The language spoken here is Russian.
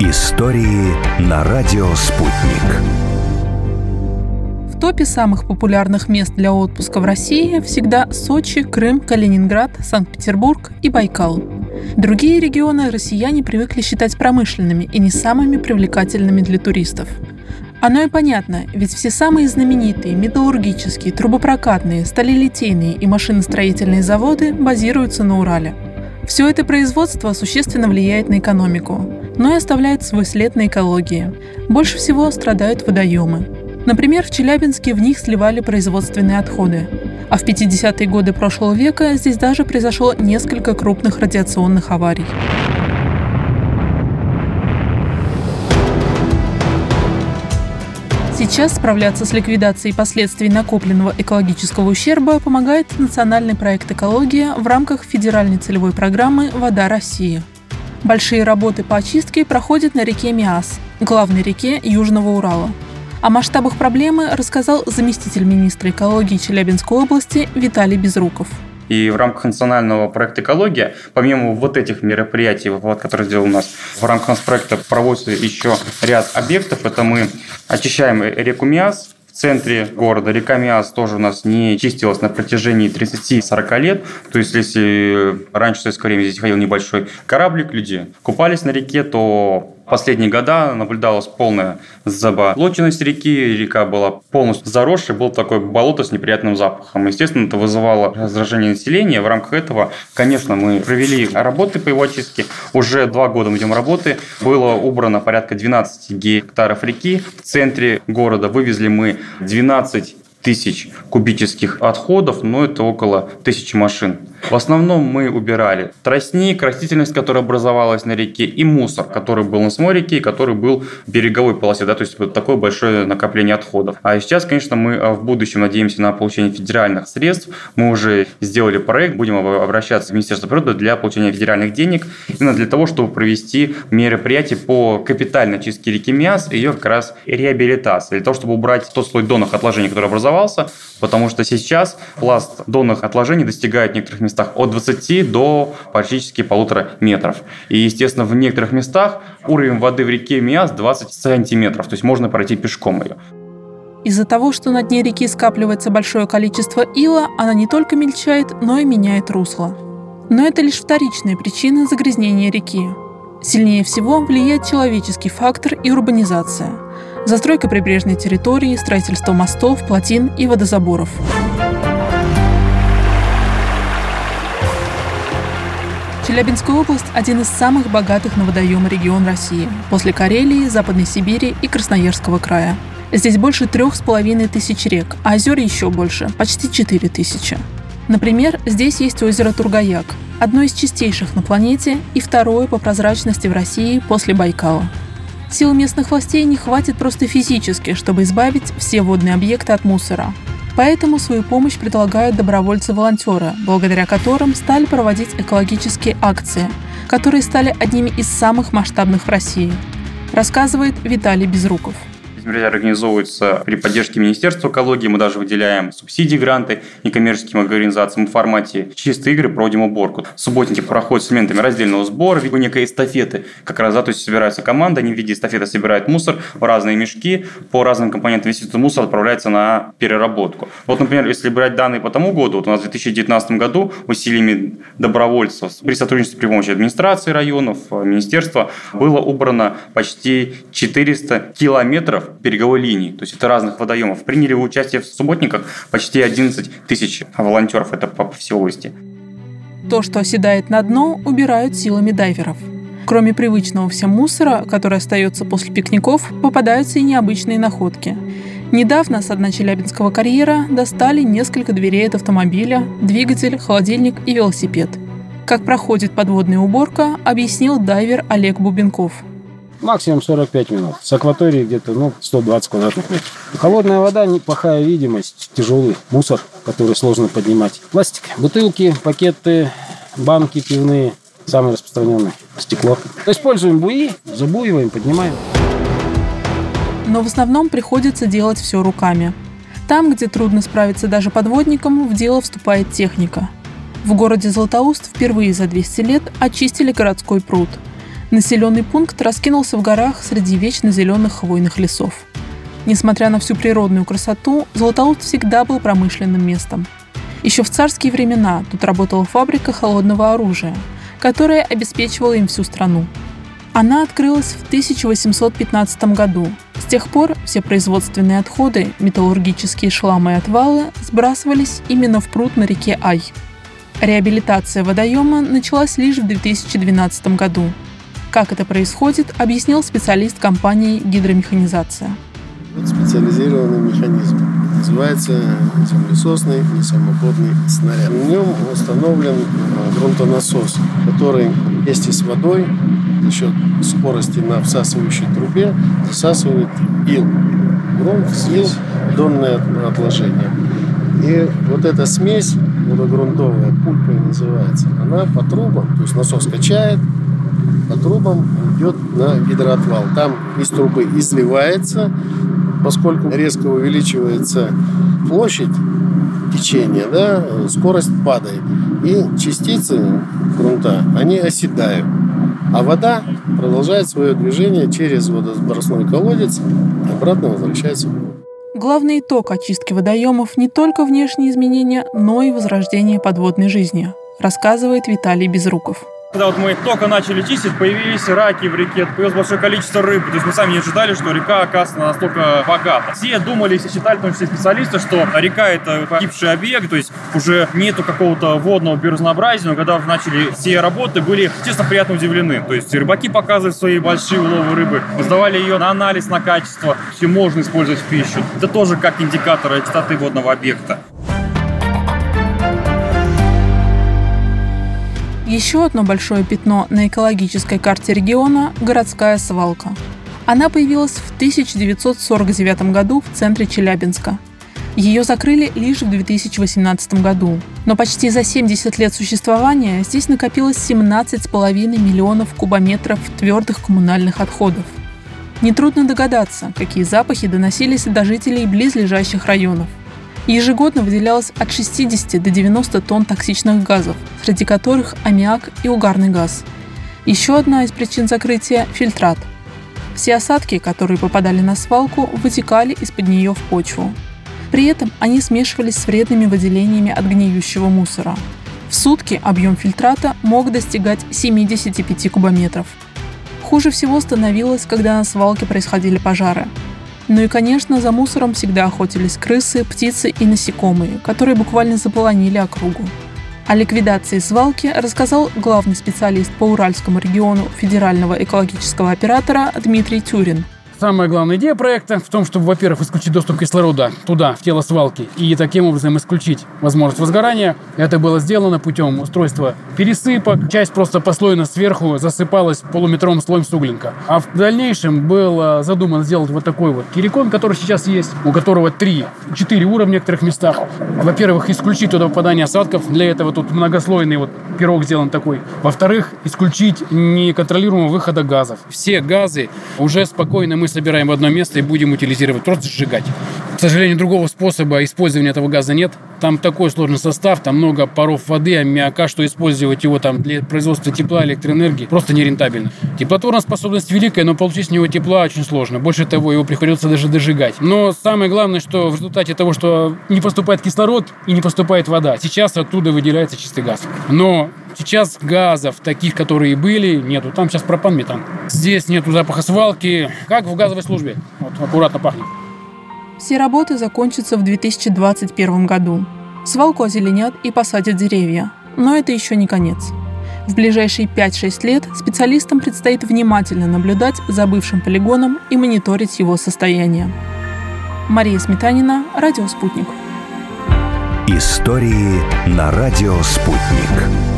Истории на радио «Спутник». В топе самых популярных мест для отпуска в России всегда Сочи, Крым, Калининград, Санкт-Петербург и Байкал. Другие регионы россияне привыкли считать промышленными и не самыми привлекательными для туристов. Оно и понятно, ведь все самые знаменитые металлургические, трубопрокатные, сталелитейные и машиностроительные заводы базируются на Урале. Все это производство существенно влияет на экономику, но и оставляет свой след на экологии. Больше всего страдают водоемы. Например, в Челябинске в них сливали производственные отходы. А в 50-е годы прошлого века здесь даже произошло несколько крупных радиационных аварий. Сейчас справляться с ликвидацией последствий накопленного экологического ущерба помогает национальный проект «Экология» в рамках федеральной целевой программы «Вода России». Большие работы по очистке проходят на реке Миас, главной реке Южного Урала. О масштабах проблемы рассказал заместитель министра экологии Челябинской области Виталий Безруков. И в рамках национального проекта «Экология», помимо вот этих мероприятий, вот, которые сделал у нас, в рамках нас проекта проводится еще ряд объектов. Это мы очищаем реку Миас, в центре города. Река Миас тоже у нас не чистилась на протяжении 30-40 лет. То есть, если раньше в советское время здесь ходил небольшой кораблик, люди купались на реке, то последние года наблюдалась полная заболоченность реки, река была полностью заросшей, был такое болото с неприятным запахом. Естественно, это вызывало раздражение населения. В рамках этого, конечно, мы провели работы по его очистке. Уже два года мы идем работы. Было убрано порядка 12 гектаров реки. В центре города вывезли мы 12 тысяч кубических отходов, но это около тысячи машин. В основном мы убирали тростник, растительность, которая образовалась на реке, и мусор, который был на самой реке, и который был в береговой полосе, да, то есть вот такое большое накопление отходов. А сейчас, конечно, мы э, в будущем надеемся на получение федеральных средств. Мы уже сделали проект, будем обращаться в Министерство природы для получения федеральных денег, именно для того, чтобы провести мероприятие по капитальной чистке реки Миас и ее как раз реабилитации, для того, чтобы убрать тот слой донных отложений, который образовался, потому что сейчас пласт донных отложений достигает некоторых местах от 20 до практически полутора метров. И, естественно, в некоторых местах уровень воды в реке Миас 20 сантиметров, то есть можно пройти пешком ее. Из-за того, что на дне реки скапливается большое количество ила, она не только мельчает, но и меняет русло. Но это лишь вторичная причина загрязнения реки. Сильнее всего влияет человеческий фактор и урбанизация. Застройка прибрежной территории, строительство мостов, плотин и водозаборов. Челябинская область – один из самых богатых на водоемы регион России, после Карелии, Западной Сибири и Красноярского края. Здесь больше трех с половиной тысяч рек, а озер еще больше – почти четыре тысячи. Например, здесь есть озеро Тургаяк, одно из чистейших на планете и второе по прозрачности в России после Байкала. Сил местных властей не хватит просто физически, чтобы избавить все водные объекты от мусора, Поэтому свою помощь предлагают добровольцы-волонтеры, благодаря которым стали проводить экологические акции, которые стали одними из самых масштабных в России, рассказывает Виталий Безруков мероприятия организовываются при поддержке Министерства экологии. Мы даже выделяем субсидии, гранты некоммерческим организациям в формате чистые игры проводим уборку. Субботники проходят с элементами раздельного сбора, в виде некой эстафеты. Как раз, да, то есть собирается команда, они в виде эстафеты собирают мусор в разные мешки, по разным компонентам весь этот мусор отправляется на переработку. Вот, например, если брать данные по тому году, вот у нас в 2019 году усилиями добровольцев при сотрудничестве при помощи администрации районов, министерства было убрано почти 400 километров береговой линии, то есть это разных водоемов. Приняли участие в субботниках почти 11 тысяч волонтеров, это по всей области. То, что оседает на дно, убирают силами дайверов. Кроме привычного всем мусора, который остается после пикников, попадаются и необычные находки. Недавно с дна Челябинского карьера достали несколько дверей от автомобиля, двигатель, холодильник и велосипед. Как проходит подводная уборка, объяснил дайвер Олег Бубенков – Максимум 45 минут. С акватории где-то ну, 120 квадратных метров. Холодная вода, неплохая видимость, тяжелый мусор, который сложно поднимать. Пластик, бутылки, пакеты, банки пивные, самые распространенные. Стекло. Используем буи, забуиваем, поднимаем. Но в основном приходится делать все руками. Там, где трудно справиться даже подводникам, в дело вступает техника. В городе Златоуст впервые за 200 лет очистили городской пруд – Населенный пункт раскинулся в горах среди вечно зеленых хвойных лесов. Несмотря на всю природную красоту, Златоуст всегда был промышленным местом. Еще в царские времена тут работала фабрика холодного оружия, которая обеспечивала им всю страну. Она открылась в 1815 году. С тех пор все производственные отходы, металлургические шламы и отвалы сбрасывались именно в пруд на реке Ай. Реабилитация водоема началась лишь в 2012 году. Как это происходит, объяснил специалист компании «Гидромеханизация». Специализированный механизм. Называется землесосный несамоходный снаряд. В нем установлен грунтонасос, который вместе с водой за счет скорости на всасывающей трубе засасывает ил. Грунт, ил, донное отложение. И вот эта смесь водогрунтовая, пульпой называется, она по трубам, то есть насос качает, по трубам идет на гидроотвал. Там из трубы изливается, поскольку резко увеличивается площадь течения, да, скорость падает. И частицы грунта, они оседают. А вода продолжает свое движение через водосбросной колодец, обратно возвращается в воду. Главный итог очистки водоемов не только внешние изменения, но и возрождение подводной жизни, рассказывает Виталий Безруков. Когда вот мы только начали чистить, появились раки в реке, появилось большое количество рыб. То есть мы сами не ожидали, что река оказывается настолько богата. Все думали, все считали, в том числе специалисты, что река это погибший объект, то есть уже нету какого-то водного биоразнообразия. Но когда начали все работы, были, честно, приятно удивлены. То есть рыбаки показывают свои большие уловы рыбы, сдавали ее на анализ, на качество, все можно использовать в пищу. Это тоже как индикатор чистоты водного объекта. Еще одно большое пятно на экологической карте региона – городская свалка. Она появилась в 1949 году в центре Челябинска. Ее закрыли лишь в 2018 году. Но почти за 70 лет существования здесь накопилось 17,5 миллионов кубометров твердых коммунальных отходов. Нетрудно догадаться, какие запахи доносились до жителей близлежащих районов. Ежегодно выделялось от 60 до 90 тонн токсичных газов, среди которых аммиак и угарный газ. Еще одна из причин закрытия – фильтрат. Все осадки, которые попадали на свалку, вытекали из-под нее в почву. При этом они смешивались с вредными выделениями от гниющего мусора. В сутки объем фильтрата мог достигать 75 кубометров. Хуже всего становилось, когда на свалке происходили пожары – ну и, конечно, за мусором всегда охотились крысы, птицы и насекомые, которые буквально заполонили округу. О ликвидации свалки рассказал главный специалист по Уральскому региону федерального экологического оператора Дмитрий Тюрин – Самая главная идея проекта в том, чтобы, во-первых, исключить доступ кислорода туда, в тело свалки, и таким образом исключить возможность возгорания. Это было сделано путем устройства пересыпок. Часть просто послойно сверху засыпалась полуметровым слоем суглинка. А в дальнейшем было задумано сделать вот такой вот кирикон, который сейчас есть, у которого три, четыре уровня в некоторых местах. Во-первых, исключить туда попадание осадков. Для этого тут многослойный вот пирог сделан такой. Во-вторых, исключить неконтролируемого выхода газов. Все газы уже спокойно мы собираем в одно место и будем утилизировать, просто сжигать. К сожалению, другого способа использования этого газа нет. Там такой сложный состав, там много паров воды, аммиака, что использовать его там для производства тепла, электроэнергии просто нерентабельно. Теплотворная способность великая, но получить с него тепла очень сложно. Больше того, его приходится даже дожигать. Но самое главное, что в результате того, что не поступает кислород и не поступает вода, сейчас оттуда выделяется чистый газ. Но Сейчас газов, таких, которые были, нету. Там сейчас пропан, метан. Здесь нету запаха свалки, как в газовой службе. Вот, аккуратно пахнет. Все работы закончатся в 2021 году. Свалку озеленят и посадят деревья. Но это еще не конец. В ближайшие 5-6 лет специалистам предстоит внимательно наблюдать за бывшим полигоном и мониторить его состояние. Мария Сметанина, Радио «Спутник». Истории на Радио «Спутник».